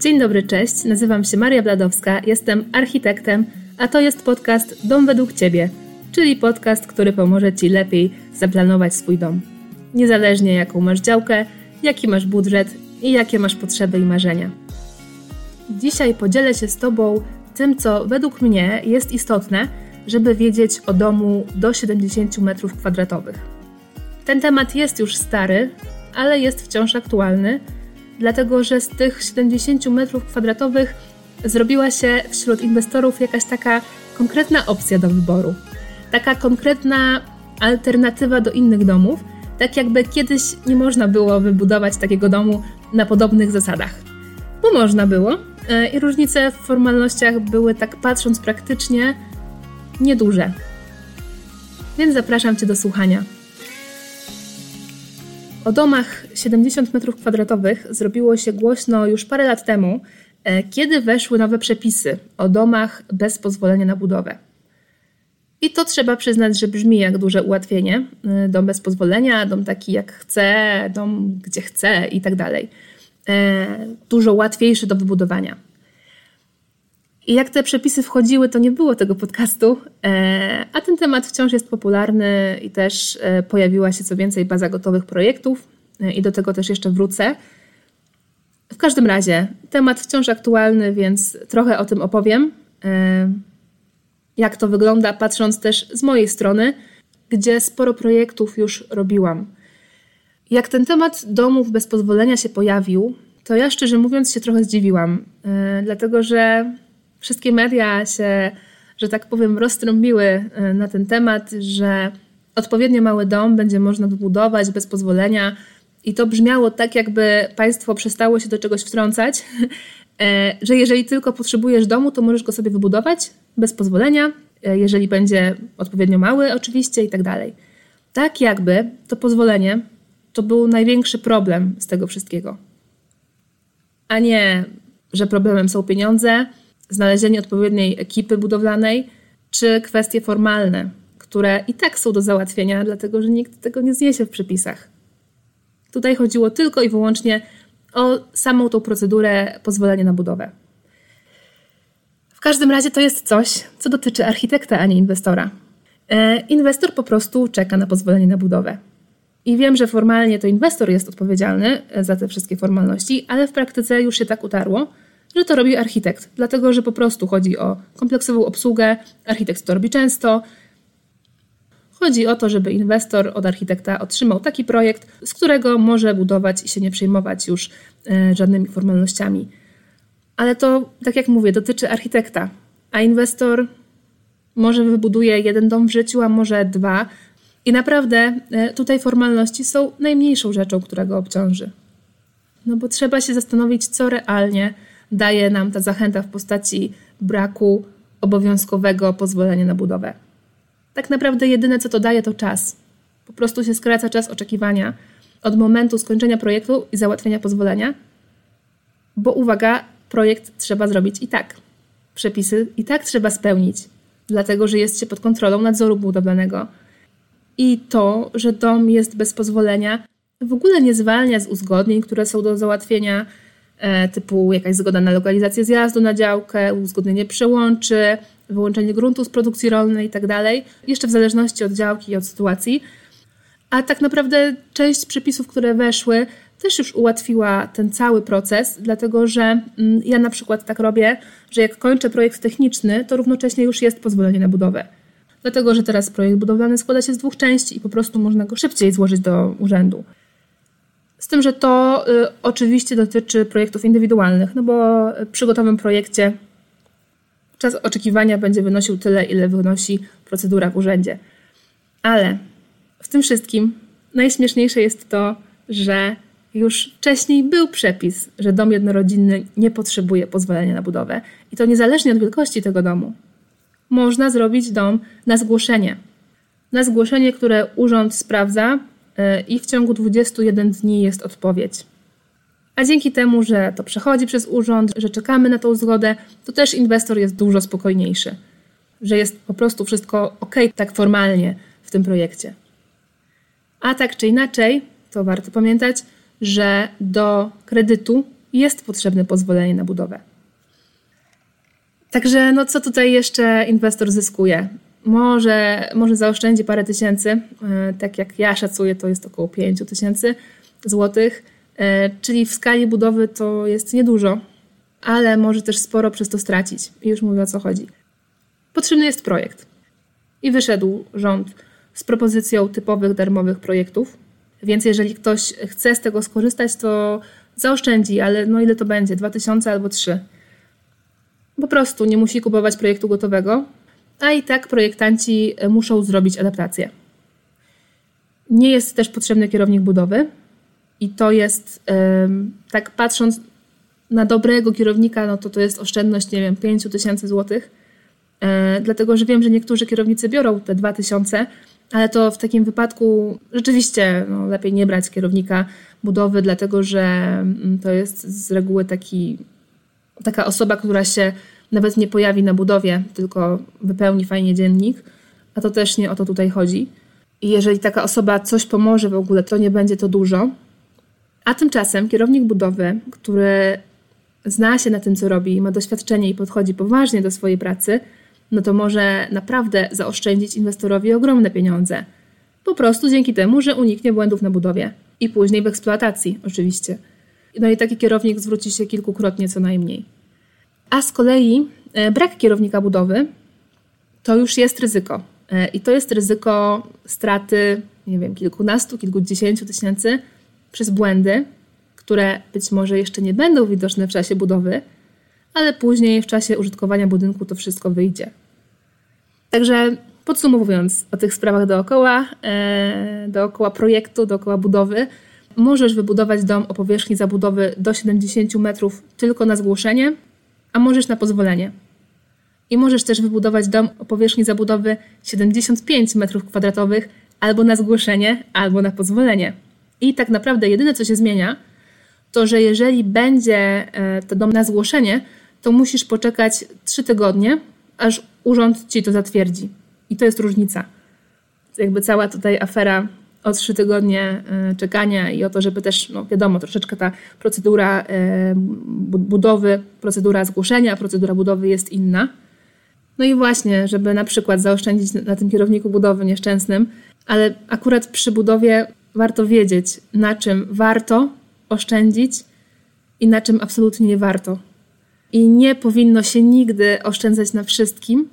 Dzień dobry, cześć. Nazywam się Maria Bladowska, jestem architektem, a to jest podcast Dom według Ciebie, czyli podcast, który pomoże Ci lepiej zaplanować swój dom. Niezależnie jaką masz działkę, jaki masz budżet i jakie masz potrzeby i marzenia. Dzisiaj podzielę się z Tobą tym, co według mnie jest istotne, żeby wiedzieć o domu do 70 m2. Ten temat jest już stary, ale jest wciąż aktualny, dlatego że z tych 70 m2 zrobiła się wśród inwestorów jakaś taka konkretna opcja do wyboru. Taka konkretna alternatywa do innych domów, tak jakby kiedyś nie można było wybudować takiego domu na podobnych zasadach. Bo można było e, i różnice w formalnościach były, tak patrząc praktycznie, nieduże. Więc zapraszam Cię do słuchania. O domach 70 m2 zrobiło się głośno już parę lat temu, e, kiedy weszły nowe przepisy o domach bez pozwolenia na budowę. I to trzeba przyznać, że brzmi jak duże ułatwienie. E, dom bez pozwolenia, dom taki jak chce, dom gdzie chce i tak dalej. E, dużo łatwiejszy do wybudowania. I jak te przepisy wchodziły, to nie było tego podcastu, e, a ten temat wciąż jest popularny i też e, pojawiła się co więcej baza gotowych projektów e, i do tego też jeszcze wrócę. W każdym razie, temat wciąż aktualny, więc trochę o tym opowiem. Jak to wygląda, patrząc też z mojej strony, gdzie sporo projektów już robiłam. Jak ten temat domów bez pozwolenia się pojawił, to ja szczerze mówiąc się trochę zdziwiłam, dlatego że wszystkie media się, że tak powiem, roztrąbiły e, na ten temat, że odpowiednio mały dom będzie można wybudować bez pozwolenia. I to brzmiało tak, jakby państwo przestało się do czegoś wtrącać, e, że jeżeli tylko potrzebujesz domu, to możesz go sobie wybudować bez pozwolenia, e, jeżeli będzie odpowiednio mały, oczywiście, i tak dalej. Tak, jakby to pozwolenie to był największy problem z tego wszystkiego. A nie, że problemem są pieniądze, znalezienie odpowiedniej ekipy budowlanej, czy kwestie formalne, które i tak są do załatwienia, dlatego że nikt tego nie zniesie w przepisach. Tutaj chodziło tylko i wyłącznie o samą tą procedurę pozwolenia na budowę. W każdym razie to jest coś, co dotyczy architekta, a nie inwestora. E, inwestor po prostu czeka na pozwolenie na budowę. I wiem, że formalnie to inwestor jest odpowiedzialny za te wszystkie formalności, ale w praktyce już się tak utarło, że to robi architekt, dlatego że po prostu chodzi o kompleksową obsługę, architekt to robi często. Chodzi o to, żeby inwestor od architekta otrzymał taki projekt, z którego może budować i się nie przejmować już e, żadnymi formalnościami. Ale to, tak jak mówię, dotyczy architekta, a inwestor może wybuduje jeden dom w życiu, a może dwa. I naprawdę e, tutaj formalności są najmniejszą rzeczą, która go obciąży. No bo trzeba się zastanowić, co realnie daje nam ta zachęta w postaci braku obowiązkowego pozwolenia na budowę. Tak naprawdę jedyne, co to daje, to czas. Po prostu się skraca czas oczekiwania od momentu skończenia projektu i załatwienia pozwolenia, bo uwaga, projekt trzeba zrobić i tak. Przepisy i tak trzeba spełnić, dlatego że jest się pod kontrolą nadzoru budowlanego. I to, że dom jest bez pozwolenia, w ogóle nie zwalnia z uzgodnień, które są do załatwienia typu jakaś zgoda na lokalizację zjazdu na działkę, uzgodnienie przełączy, wyłączenie gruntu z produkcji rolnej itd. Tak Jeszcze w zależności od działki i od sytuacji. A tak naprawdę część przepisów, które weszły, też już ułatwiła ten cały proces, dlatego że mm, ja na przykład tak robię, że jak kończę projekt techniczny, to równocześnie już jest pozwolenie na budowę. Dlatego, że teraz projekt budowlany składa się z dwóch części i po prostu można go szybciej złożyć do urzędu. Z tym, że to y, oczywiście dotyczy projektów indywidualnych, no bo przy gotowym projekcie czas oczekiwania będzie wynosił tyle, ile wynosi procedura w urzędzie. Ale w tym wszystkim najśmieszniejsze jest to, że już wcześniej był przepis, że dom jednorodzinny nie potrzebuje pozwolenia na budowę i to niezależnie od wielkości tego domu. Można zrobić dom na zgłoszenie. Na zgłoszenie, które urząd sprawdza, i w ciągu 21 dni jest odpowiedź. A dzięki temu, że to przechodzi przez urząd, że czekamy na tą zgodę, to też inwestor jest dużo spokojniejszy, że jest po prostu wszystko ok, tak formalnie w tym projekcie. A tak czy inaczej, to warto pamiętać, że do kredytu jest potrzebne pozwolenie na budowę. Także no co tutaj jeszcze inwestor zyskuje? Może, może zaoszczędzi parę tysięcy, e, tak jak ja szacuję, to jest około 5 tysięcy złotych, e, czyli w skali budowy to jest niedużo, ale może też sporo przez to stracić. I już mówię o co chodzi. Potrzebny jest projekt. I wyszedł rząd z propozycją typowych darmowych projektów. Więc jeżeli ktoś chce z tego skorzystać, to zaoszczędzi, ale no ile to będzie? 2000 albo 3. Po prostu nie musi kupować projektu gotowego, a i tak projektanci muszą zrobić adaptację. Nie jest też potrzebny kierownik budowy i to jest, tak patrząc na dobrego kierownika, no to to jest oszczędność, nie wiem, 5 tysięcy złotych, e, dlatego że wiem, że niektórzy kierownicy biorą te 2000, ale to w takim wypadku rzeczywiście no, lepiej nie brać kierownika budowy, dlatego że mm, to jest z reguły taki, taka osoba, która się nawet nie pojawi na budowie, tylko wypełni fajnie dziennik, a to też nie o to tutaj chodzi. I jeżeli taka osoba coś pomoże w ogóle, to nie będzie to dużo. A tymczasem kierownik budowy, który zna się na tym, co robi, ma doświadczenie i podchodzi poważnie do swojej pracy, no to może naprawdę zaoszczędzić inwestorowi ogromne pieniądze. Po prostu dzięki temu, że uniknie błędów na budowie i później w eksploatacji, oczywiście. No i taki kierownik zwróci się kilkukrotnie co najmniej. A z kolei e, brak kierownika budowy to już jest ryzyko. E, I to jest ryzyko straty, nie wiem, kilkunastu, kilkudziesięciu tysięcy przez błędy, które być może jeszcze nie będą widoczne w czasie budowy, ale później w czasie użytkowania budynku to wszystko wyjdzie. Także podsumowując o tych sprawach dookoła, e, dookoła projektu, dookoła budowy, możesz wybudować dom o powierzchni zabudowy do 70 metrów tylko na zgłoszenie, a możesz na pozwolenie. I możesz też wybudować dom o powierzchni zabudowy 75 metrów kwadratowych albo na zgłoszenie, albo na pozwolenie. I tak naprawdę jedyne, co się zmienia, to że jeżeli będzie e, to dom na zgłoszenie, to musisz poczekać 3 tygodnie, aż urząd ci to zatwierdzi. I to jest różnica. Jakby cała tutaj afera o trzy tygodnie e, czekania i o to, żeby też, no wiadomo, troszeczkę ta procedura e, budowy, procedura zgłoszenia, procedura budowy jest inna. No i właśnie, żeby na przykład zaoszczędzić na tym kierowniku budowy nieszczęsnym, ale akurat przy budowie warto wiedzieć, na czym warto oszczędzić i na czym absolutnie nie warto. I nie powinno się nigdy oszczędzać na wszystkim,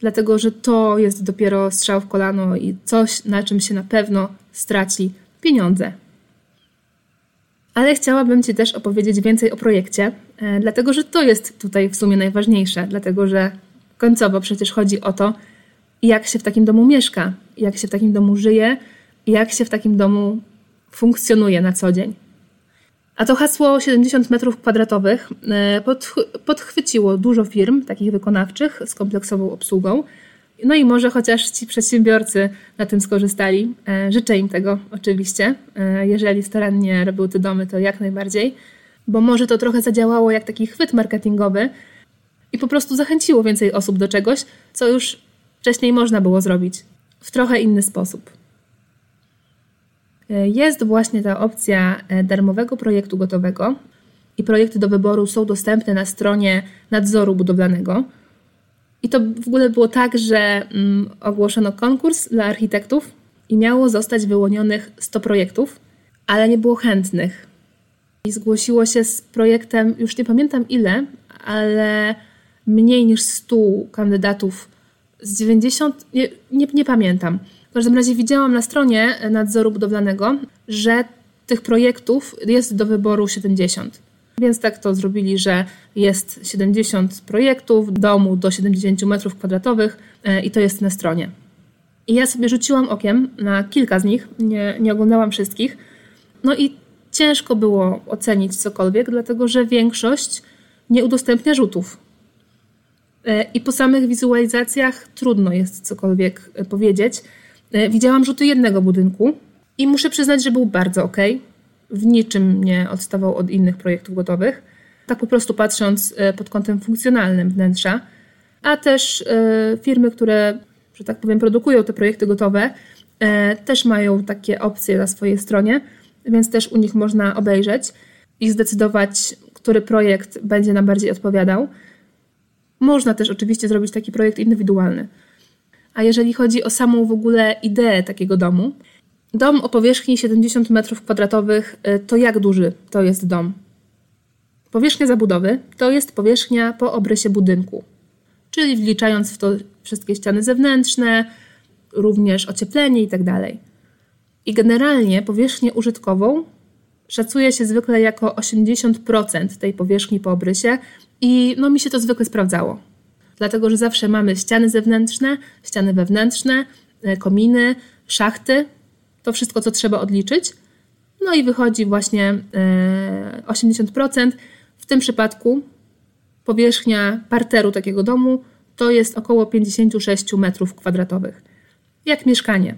dlatego że to jest dopiero strzał w kolano i coś, na czym się na pewno straci pieniądze. Ale chciałabym Ci też opowiedzieć więcej o projekcie, e, dlatego że to jest tutaj w sumie najważniejsze, dlatego że końcowo przecież chodzi o to, jak się w takim domu mieszka, jak się w takim domu żyje, jak się w takim domu funkcjonuje na co dzień. A to hasło 70 metrów kwadratowych e, podchwyciło dużo firm, takich wykonawczych, z kompleksową obsługą. No i może chociaż ci przedsiębiorcy na tym skorzystali. E, życzę im tego oczywiście. E, jeżeli starannie robią te domy, to jak najbardziej, bo może to trochę zadziałało jak taki chwyt marketingowy i po prostu zachęciło więcej osób do czegoś, co już wcześniej można było zrobić w trochę inny sposób jest właśnie ta opcja e, darmowego projektu gotowego i projekty do wyboru są dostępne na stronie nadzoru budowlanego. I to w ogóle było tak, że mm, ogłoszono konkurs dla architektów i miało zostać wyłonionych 100 projektów, ale nie było chętnych. I zgłosiło się z projektem, już nie pamiętam ile, ale mniej niż 100 kandydatów z 90, nie, nie, nie pamiętam. W każdym razie widziałam na stronie nadzoru budowlanego, że tych projektów jest do wyboru 70. Więc tak to zrobili, że jest 70 projektów domu do 70 m2 e, i to jest na stronie. I ja sobie rzuciłam okiem na kilka z nich, nie, nie oglądałam wszystkich. No i ciężko było ocenić cokolwiek, dlatego że większość nie udostępnia rzutów. E, I po samych wizualizacjach trudno jest cokolwiek e, powiedzieć. E, widziałam rzuty jednego budynku i muszę przyznać, że był bardzo ok. W niczym nie odstawał od innych projektów gotowych. Tak po prostu patrząc e, pod kątem funkcjonalnym wnętrza, a też e, firmy, które, że tak powiem, produkują te projekty gotowe, też mają takie opcje na swojej stronie, więc też u nich można obejrzeć. i zdecydować, który projekt będzie nam bardziej odpowiadał. Można też oczywiście zrobić taki projekt indywidualny. A jeżeli chodzi o samą w ogóle ideę takiego domu, dom o powierzchni 70 m2 y, to jak duży to jest dom? Powierzchnia zabudowy to jest powierzchnia po obrysie budynku, czyli wliczając w to wszystkie ściany zewnętrzne, również ocieplenie itd. Tak I generalnie powierzchnię użytkową szacuje się zwykle jako 80% tej powierzchni po obrysie i no mi się to zwykle sprawdzało. Dlatego, że zawsze mamy ściany zewnętrzne, ściany wewnętrzne, e, kominy, szachty, to wszystko, co trzeba odliczyć. No i wychodzi właśnie 80%. E, w tym przypadku powierzchnia parteru takiego domu to jest około 56 metrów kwadratowych. Jak mieszkanie.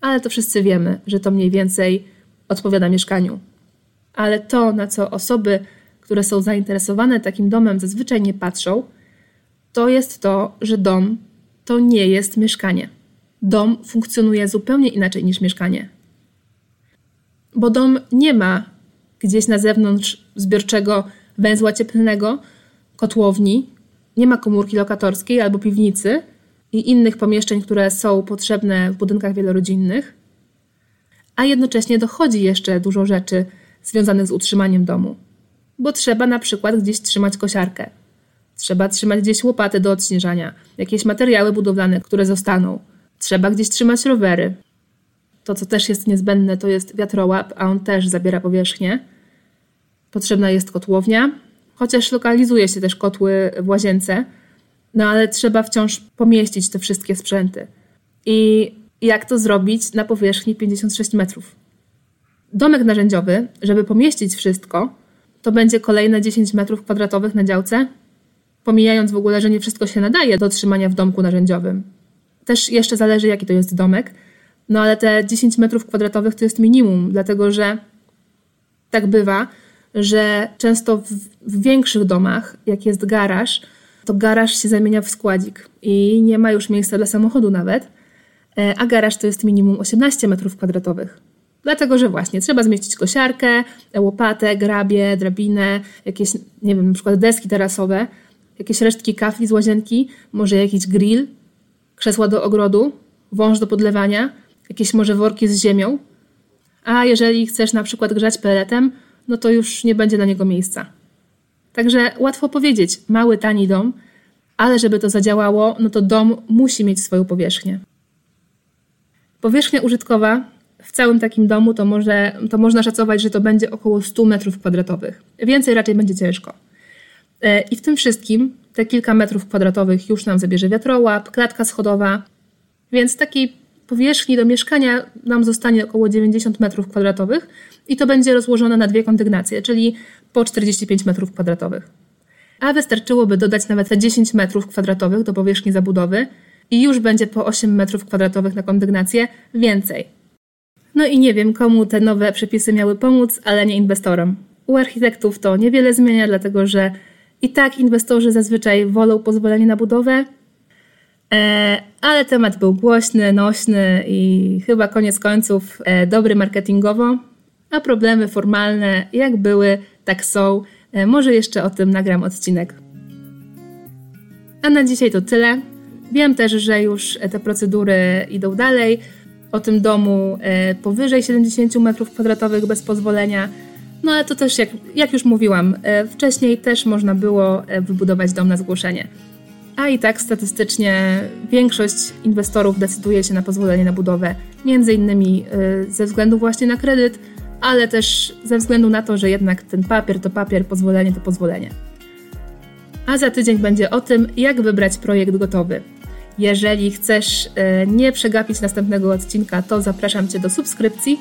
Ale to wszyscy wiemy, że to mniej więcej odpowiada mieszkaniu. Ale to, na co osoby, które są zainteresowane takim domem, zazwyczaj nie patrzą, to jest to, że dom to nie jest mieszkanie. Dom funkcjonuje zupełnie inaczej niż mieszkanie. Bo dom nie ma gdzieś na zewnątrz zbiorczego węzła cieplnego, kotłowni, nie ma komórki lokatorskiej albo piwnicy i innych pomieszczeń, które są potrzebne w budynkach wielorodzinnych, a jednocześnie dochodzi jeszcze dużo rzeczy związanych z utrzymaniem domu, bo trzeba na przykład gdzieś trzymać kosiarkę, trzeba trzymać gdzieś łopaty do odśnieżania, jakieś materiały budowlane, które zostaną, trzeba gdzieś trzymać rowery. To, co też jest niezbędne, to jest wiatrołap, a on też zabiera powierzchnię. Potrzebna jest kotłownia, chociaż lokalizuje się też kotły w łazience, no ale trzeba wciąż pomieścić te wszystkie sprzęty. I jak to zrobić na powierzchni 56 metrów? Domek narzędziowy, żeby pomieścić wszystko, to będzie kolejne 10 metrów kwadratowych na działce, pomijając w ogóle, że nie wszystko się nadaje do trzymania w domku narzędziowym. Też jeszcze zależy, jaki to jest domek, no ale te 10 metrów kwadratowych to jest minimum, dlatego że tak bywa, że często w, w większych domach, jak jest garaż, to garaż się zamienia w składzik i nie ma już miejsca dla samochodu nawet, e, a garaż to jest minimum 18 metrów kwadratowych. Dlatego, że właśnie trzeba zmieścić kosiarkę, łopatę, grabie, drabinę, jakieś, nie wiem, na przykład deski terasowe, jakieś resztki kafli z łazienki, może jakiś grill, krzesła do ogrodu, wąż do podlewania, jakieś może worki z ziemią. A jeżeli chcesz na przykład grzać peletem, no to już nie będzie na niego miejsca. Także łatwo powiedzieć, mały, tani dom, ale żeby to zadziałało, no to dom musi mieć swoją powierzchnię. Powierzchnia użytkowa w całym takim domu to, może, to można szacować, że to będzie około 100 metrów kwadratowych. Więcej raczej będzie ciężko. E, I w tym wszystkim te kilka metrów kwadratowych już nam zabierze wiatrołap, klatka schodowa, więc takiej powierzchni do mieszkania nam zostanie około 90 metrów kwadratowych i to będzie rozłożone na dwie kondygnacje, czyli po 45 metrów kwadratowych. A wystarczyłoby dodać nawet te 10 metrów kwadratowych do powierzchni zabudowy i już będzie po 8 metrów kwadratowych na kondygnację więcej. No i nie wiem, komu te nowe przepisy miały pomóc, ale nie inwestorom. U architektów to niewiele zmienia, dlatego że i tak inwestorzy zazwyczaj wolą pozwolenie na budowę, e, ale temat był głośny, nośny i chyba koniec końców e, dobry marketingowo, a problemy formalne jak były, tak są. E, może jeszcze o tym nagram odcinek. A na dzisiaj to tyle. Wiem też, że już te procedury idą dalej. O tym domu powyżej 70 m2 bez pozwolenia no ale to też, jak, jak już mówiłam, e, wcześniej też można było e, wybudować dom na zgłoszenie. A i tak statystycznie większość inwestorów decyduje się na pozwolenie na budowę, między innymi e, ze względu właśnie na kredyt, ale też ze względu na to, że jednak ten papier to papier, pozwolenie to pozwolenie. A za tydzień będzie o tym, jak wybrać projekt gotowy. Jeżeli chcesz nie przegapić następnego odcinka, to zapraszam Cię do subskrypcji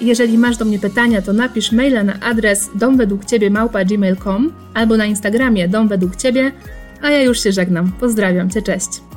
jeżeli masz do mnie pytania, to napisz maila na adres domwedługciebie.gmail.com albo na Instagramie Dom Według Ciebie, a ja już się żegnam. Pozdrawiam Cię, cześć!